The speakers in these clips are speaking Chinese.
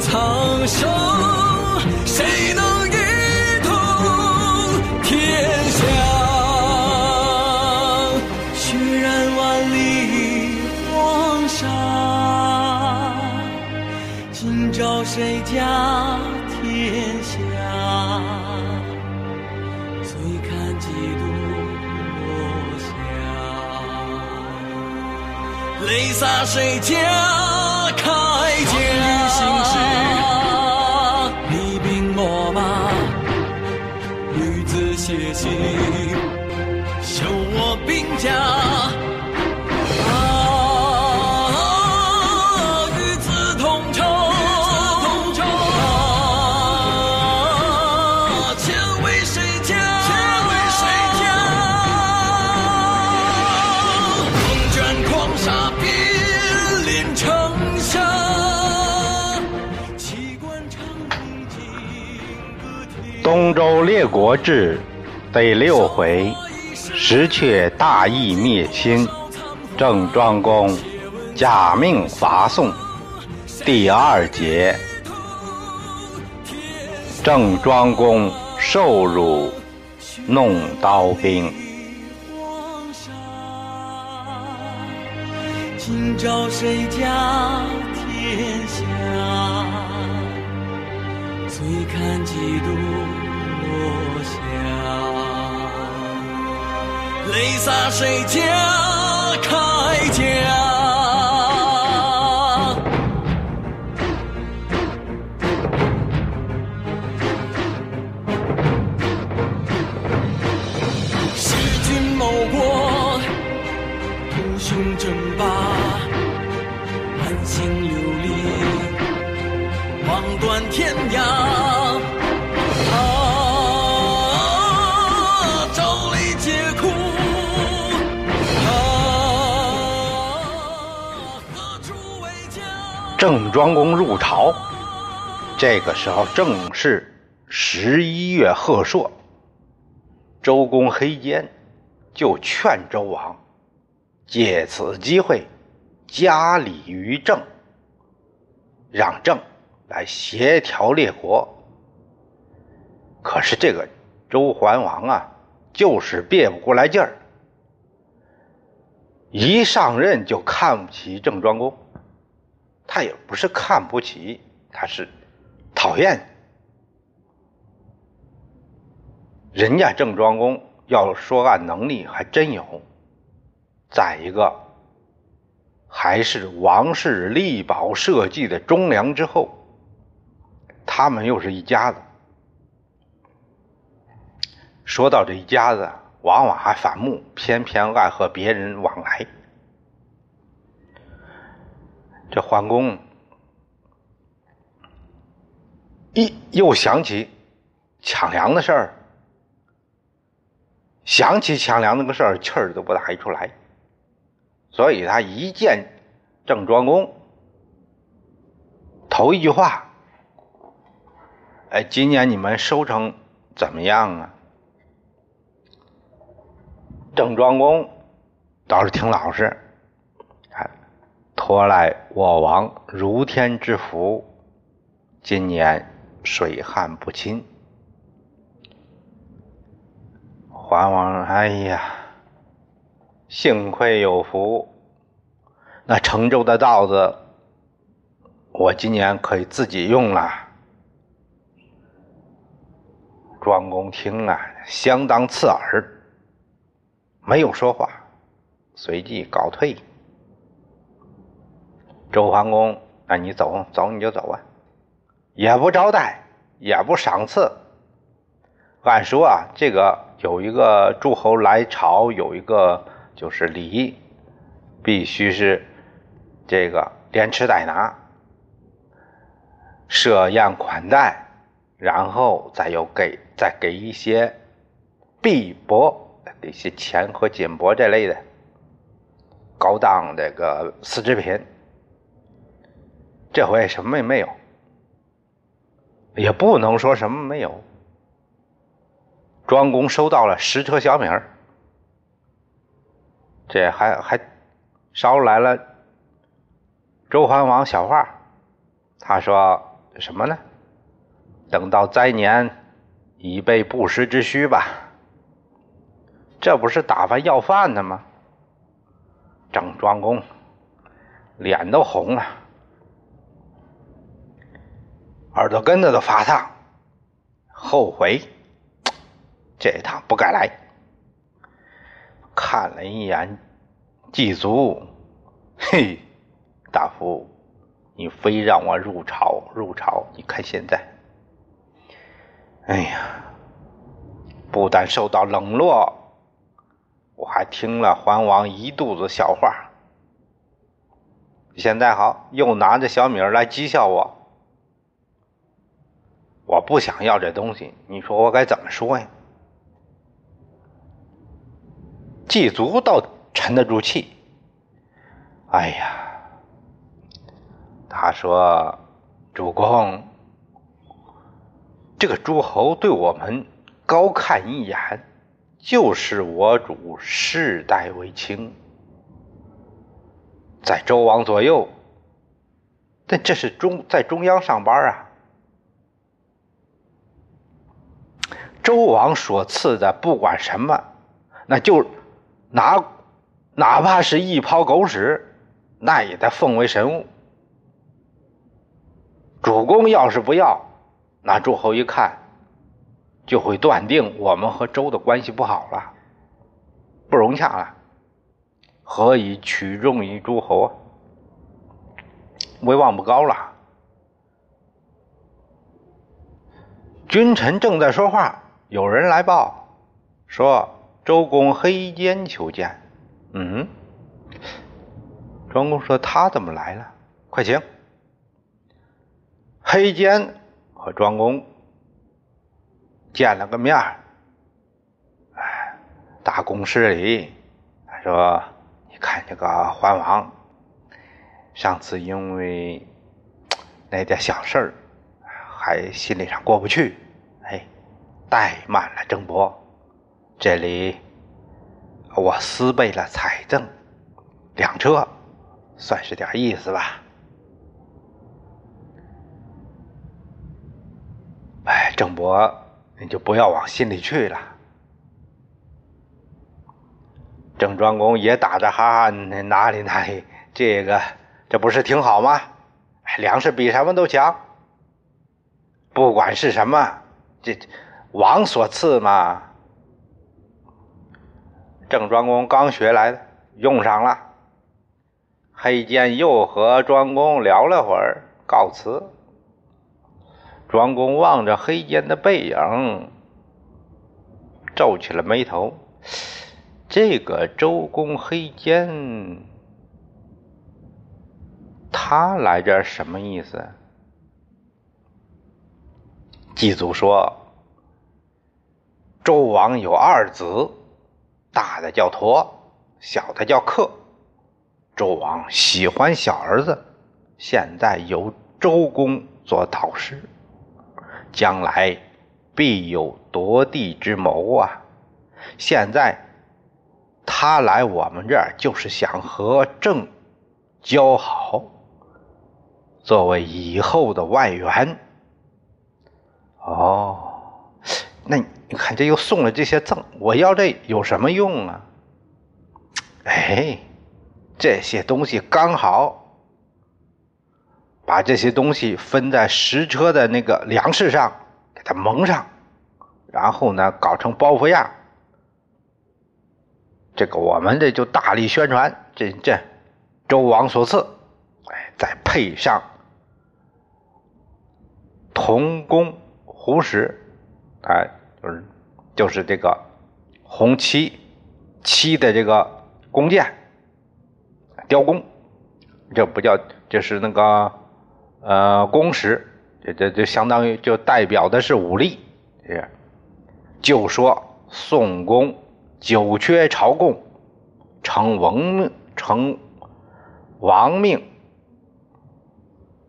苍生谁能一统天下血染万里黄沙今朝谁家天下醉看几度落霞泪洒谁家家。东周列国志第六回：石阙大义灭亲，郑庄公假命伐宋。第二节：郑庄公受辱弄刀兵。今朝谁家天下？醉看几度。泪洒谁家铠甲？弑君谋国，图雄争霸，满心流离，望断天涯。郑庄公入朝，这个时候正是十一月贺朔。周公黑肩就劝周王借此机会加礼于郑，让郑来协调列国。可是这个周桓王啊，就是别不过来劲儿，一上任就看不起郑庄公。他也不是看不起，他是讨厌。人家郑庄公要说按能力还真有，再一个还是王室力保社稷的忠良之后，他们又是一家子。说到这一家子，往往还反目，偏偏爱和别人往来。这桓公一又想起抢粮的事儿，想起抢粮那个事儿，气儿都不打一处来。所以他一见郑庄公，头一句话：“哎，今年你们收成怎么样啊？”郑庄公倒是挺老实。托赖我王如天之福，今年水旱不侵。桓王，哎呀，幸亏有福，那成州的稻子，我今年可以自己用了。庄公听啊，相当刺耳，没有说话，随即告退。周桓公，那你走走你就走啊，也不招待，也不赏赐。按说啊，这个有一个诸侯来朝，有一个就是礼，必须是这个连吃带拿，设宴款待，然后再有给再给一些币帛，一些钱和金帛这类的高档这个丝织品。这回什么也没有，也不能说什么没有。庄公收到了十车小米儿，这还还捎来了周桓王小话，他说什么呢？等到灾年，以备不时之需吧。这不是打发要饭的吗？郑庄公脸都红了。耳朵根子都发烫，后悔这趟不该来。看了一眼祭祖，嘿，大夫，你非让我入朝入朝，你看现在，哎呀，不但受到冷落，我还听了桓王一肚子笑话。现在好，又拿着小米来讥笑我。我不想要这东西，你说我该怎么说呀？祭祖倒沉得住气。哎呀，他说：“主公，这个诸侯对我们高看一眼，就是我主世代为卿，在周王左右，但这是中在中央上班啊。”周王所赐的，不管什么，那就哪哪怕是一泡狗屎，那也得奉为神物。主公要是不要，那诸侯一看，就会断定我们和周的关系不好了，不融洽了。何以取重于诸侯啊？威望不高了。君臣正在说话。有人来报，说周公黑肩求见。嗯，庄公说他怎么来了？快请。黑肩和庄公见了个面哎，大公施礼。他说：“你看这个桓王，上次因为 那点小事儿，还心理上过不去。”怠慢了郑伯，这里我私备了财赠两车，算是点意思吧。哎，郑伯，你就不要往心里去了。郑庄公也打着哈哈，哪里哪里，这个这不是挺好吗？粮食比什么都强，不管是什么，这。王所赐嘛，郑庄公刚学来的，用上了。黑肩又和庄公聊了会儿，告辞。庄公望着黑肩的背影，皱起了眉头。这个周公黑肩，他来这什么意思？祭祖说。周王有二子，大的叫佗，小的叫克。周王喜欢小儿子，现在由周公做导师，将来必有夺地之谋啊！现在他来我们这儿，就是想和郑交好，作为以后的外援。哦。那你看，这又送了这些赠，我要这有什么用啊？哎，这些东西刚好把这些东西分在十车的那个粮食上，给它蒙上，然后呢，搞成包袱样。这个我们这就大力宣传，这这周王所赐，哎，再配上铜弓虎矢。哎，就是就是这个红漆漆的这个弓箭，雕弓，这不叫，这是那个呃弓矢，这这这相当于就代表的是武力。这就说宋公九缺朝贡，成王命成王命，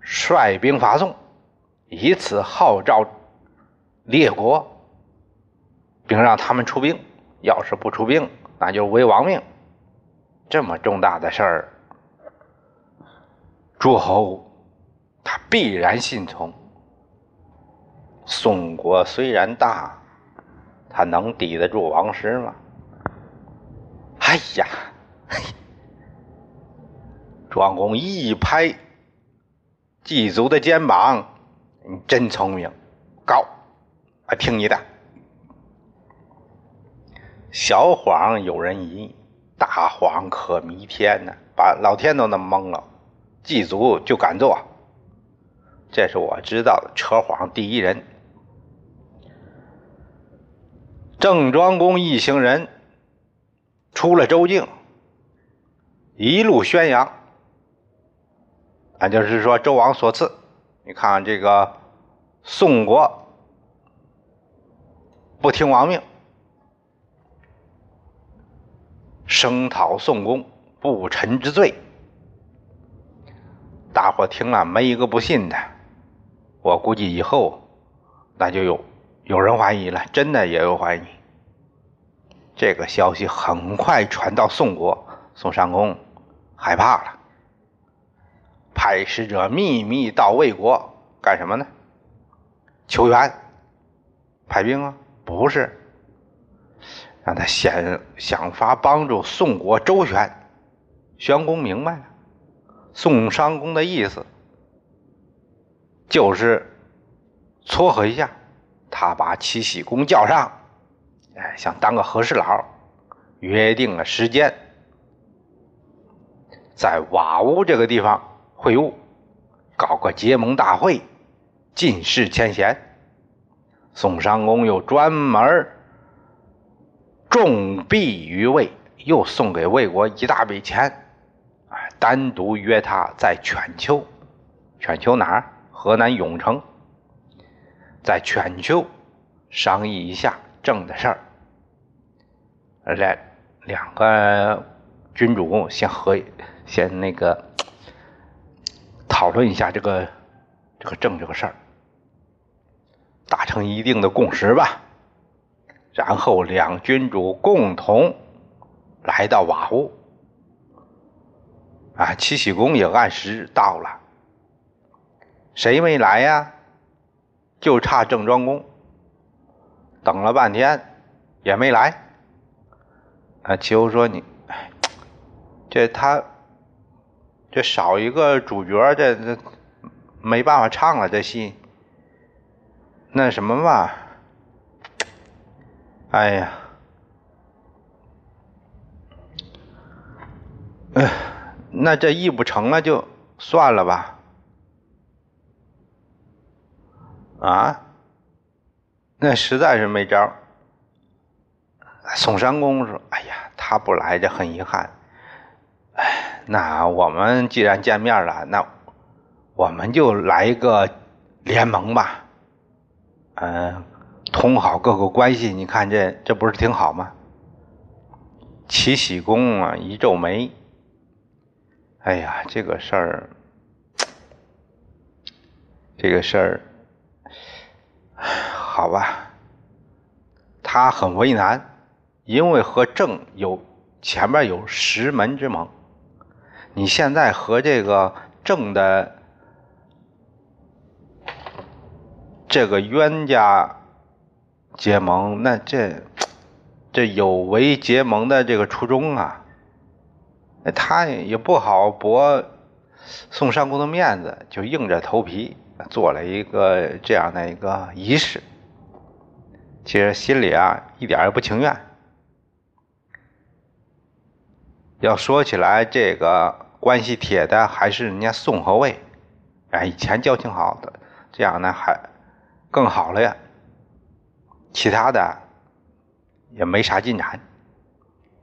率兵伐宋，以此号召。列国，并让他们出兵。要是不出兵，那就违亡命。这么重大的事儿，诸侯他必然信从。宋国虽然大，他能抵得住王师吗？哎呀，庄公一拍祭祖的肩膀，你真聪明，高，啊，听你的。小谎有人疑，大谎可弥天呢，把老天都弄蒙了，祭祖就敢做。这是我知道的扯谎第一人。郑庄公一行人出了周境，一路宣扬，啊就是说周王所赐。你看这个宋国不听王命，声讨宋公，不臣之罪。大伙听了没一个不信的。我估计以后那就有有人怀疑了，真的也有怀疑。这个消息很快传到宋国，宋襄公害怕了。派使者秘密到魏国干什么呢？求援，派兵啊？不是，让他先想法帮助宋国周旋。宣公明白了，宋襄公的意思就是撮合一下，他把齐僖公叫上，哎，想当个和事佬，约定了时间，在瓦屋这个地方。会晤，搞个结盟大会，尽释前嫌。宋襄公又专门重币于魏，又送给魏国一大笔钱，啊，单独约他在犬丘，犬丘哪儿？河南永城，在犬丘商议一下政的事儿。来，两个君主先和，先那个。讨论一下这个这个政这个事儿，达成一定的共识吧。然后两君主共同来到瓦屋，啊，七喜公也按时到了。谁没来呀？就差郑庄公。等了半天也没来。啊，齐侯说：“你，这他。”这少一个主角，这这没办法唱了。这戏，那什么吧？哎呀，哎，那这议不成了，就算了吧。啊，那实在是没招。宋襄公说：“哎呀，他不来，这很遗憾。”哎，那我们既然见面了，那我们就来一个联盟吧，嗯，通好各个关系。你看这这不是挺好吗？齐喜公啊，一皱眉，哎呀，这个事儿，这个事儿，好吧，他很为难，因为和郑有前面有石门之盟。你现在和这个郑的这个冤家结盟，那这这有违结盟的这个初衷啊！他也不好驳宋襄公的面子，就硬着头皮做了一个这样的一个仪式。其实心里啊一点也不情愿。要说起来，这个关系铁的还是人家宋和魏，哎，以前交情好的，这样呢还更好了呀。其他的也没啥进展，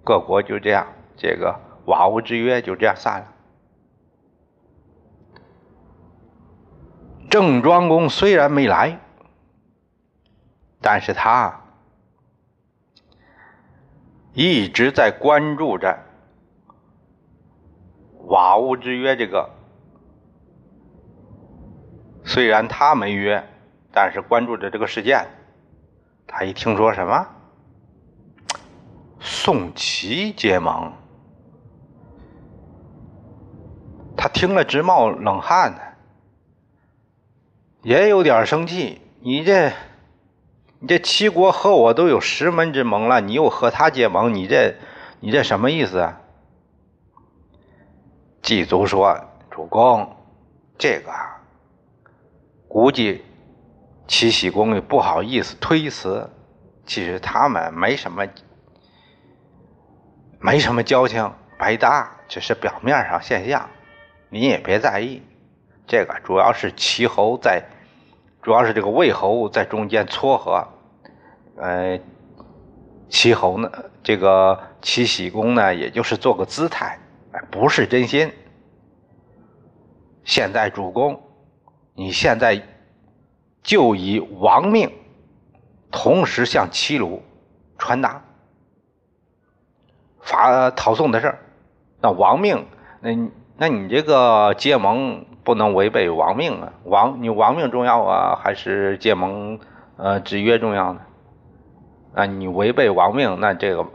各国就这样，这个瓦屋之约就这样散了。郑庄公虽然没来，但是他一直在关注着。瓦屋之约，这个虽然他没约，但是关注着这个事件。他一听说什么宋齐结盟，他听了直冒冷汗呢，也有点生气。你这，你这齐国和我都有石门之盟了，你又和他结盟，你这，你这什么意思啊？祭祖说：“主公，这个估计齐僖公也不好意思推辞。其实他们没什么，没什么交情，白搭，只是表面上现象，你也别在意。这个主要是齐侯在，主要是这个魏侯在中间撮合。呃，齐侯呢，这个齐僖公呢，也就是做个姿态，不是真心。现在主公，你现在就以亡命，同时向齐鲁传达发讨宋的事儿。那亡命，那那你这个结盟不能违背亡命啊！亡你亡命重要啊，还是结盟呃制约重要呢？啊，你违背亡命，那这个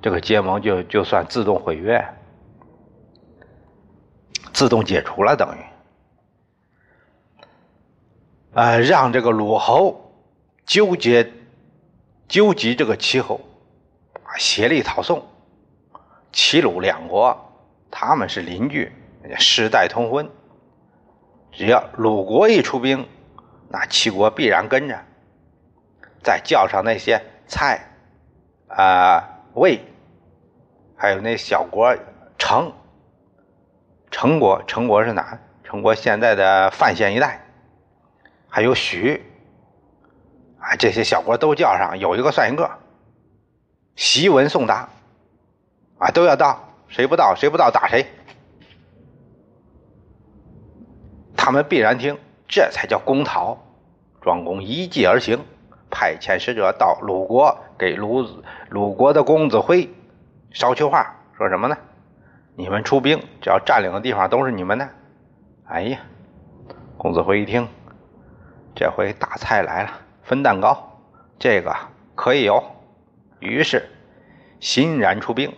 这个结盟就就算自动毁约。自动解除了，等于，呃，让这个鲁侯纠结纠集这个齐侯，协力讨宋。齐鲁两国他们是邻居，世代通婚，只要鲁国一出兵，那齐国必然跟着。再叫上那些蔡、啊魏，还有那小国成。成国，成国是哪？成国现在的范县一带，还有许，啊，这些小国都叫上，有一个算一个。檄文送达，啊，都要到，谁不到，谁不到打谁。他们必然听，这才叫公讨。庄公依计而行，派遣使者到鲁国，给鲁鲁国的公子辉捎去话，说什么呢？你们出兵，只要占领的地方都是你们的。哎呀，公子辉一听，这回大菜来了，分蛋糕，这个可以有。于是欣然出兵，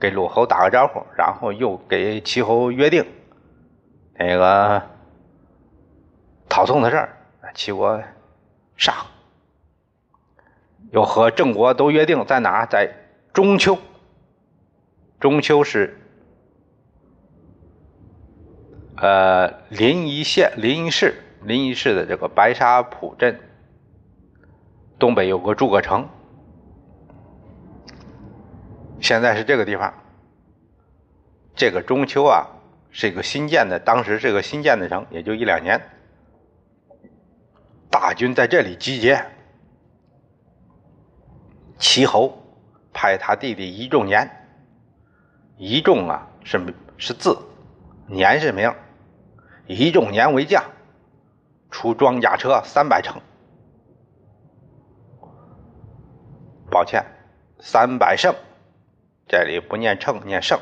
给鲁侯打个招呼，然后又给齐侯约定那个讨宋的事儿。齐国上，又和郑国都约定在哪，在中秋。中秋是，呃，临沂县临沂市临沂市的这个白沙浦镇东北有个诸葛城，现在是这个地方。这个中秋啊，是一个新建的，当时是个新建的城，也就一两年。大军在这里集结，齐侯派他弟弟一仲年。一仲啊，是是字，年是名。一仲年为将，出装甲车三百乘。抱歉，三百乘，这里不念乘，念胜。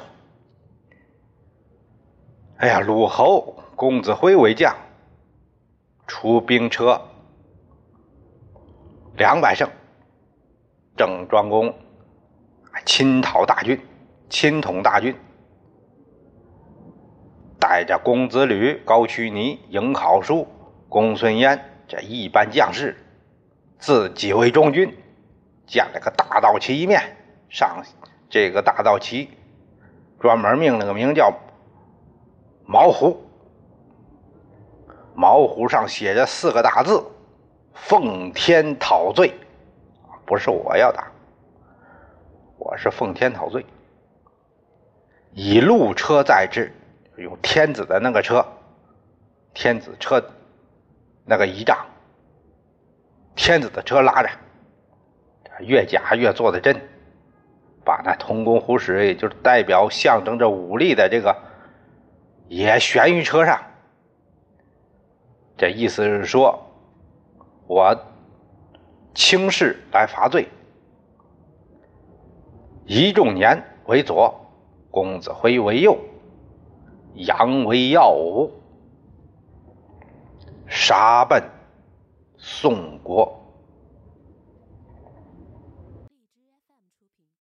哎呀，鲁侯公子辉为将，出兵车两百乘。郑庄公亲讨大军。亲统大军，带着公子吕、高渠尼、颍考叔、公孙渊这一班将士，自己为中军，建了个大道旗一面。上这个大道旗，专门命了个名叫毛胡，毛胡上写着四个大字：“奉天讨罪。”不是我要打，我是奉天讨罪。以鹿车载之，用天子的那个车，天子车那个仪仗，天子的车拉着，越甲越做的真，把那铜弓虎矢，就是代表象征着武力的这个，也悬于车上。这意思是说，我轻视来罚罪，仪仲年为左。公子辉为右，杨为耀武，杀奔宋国。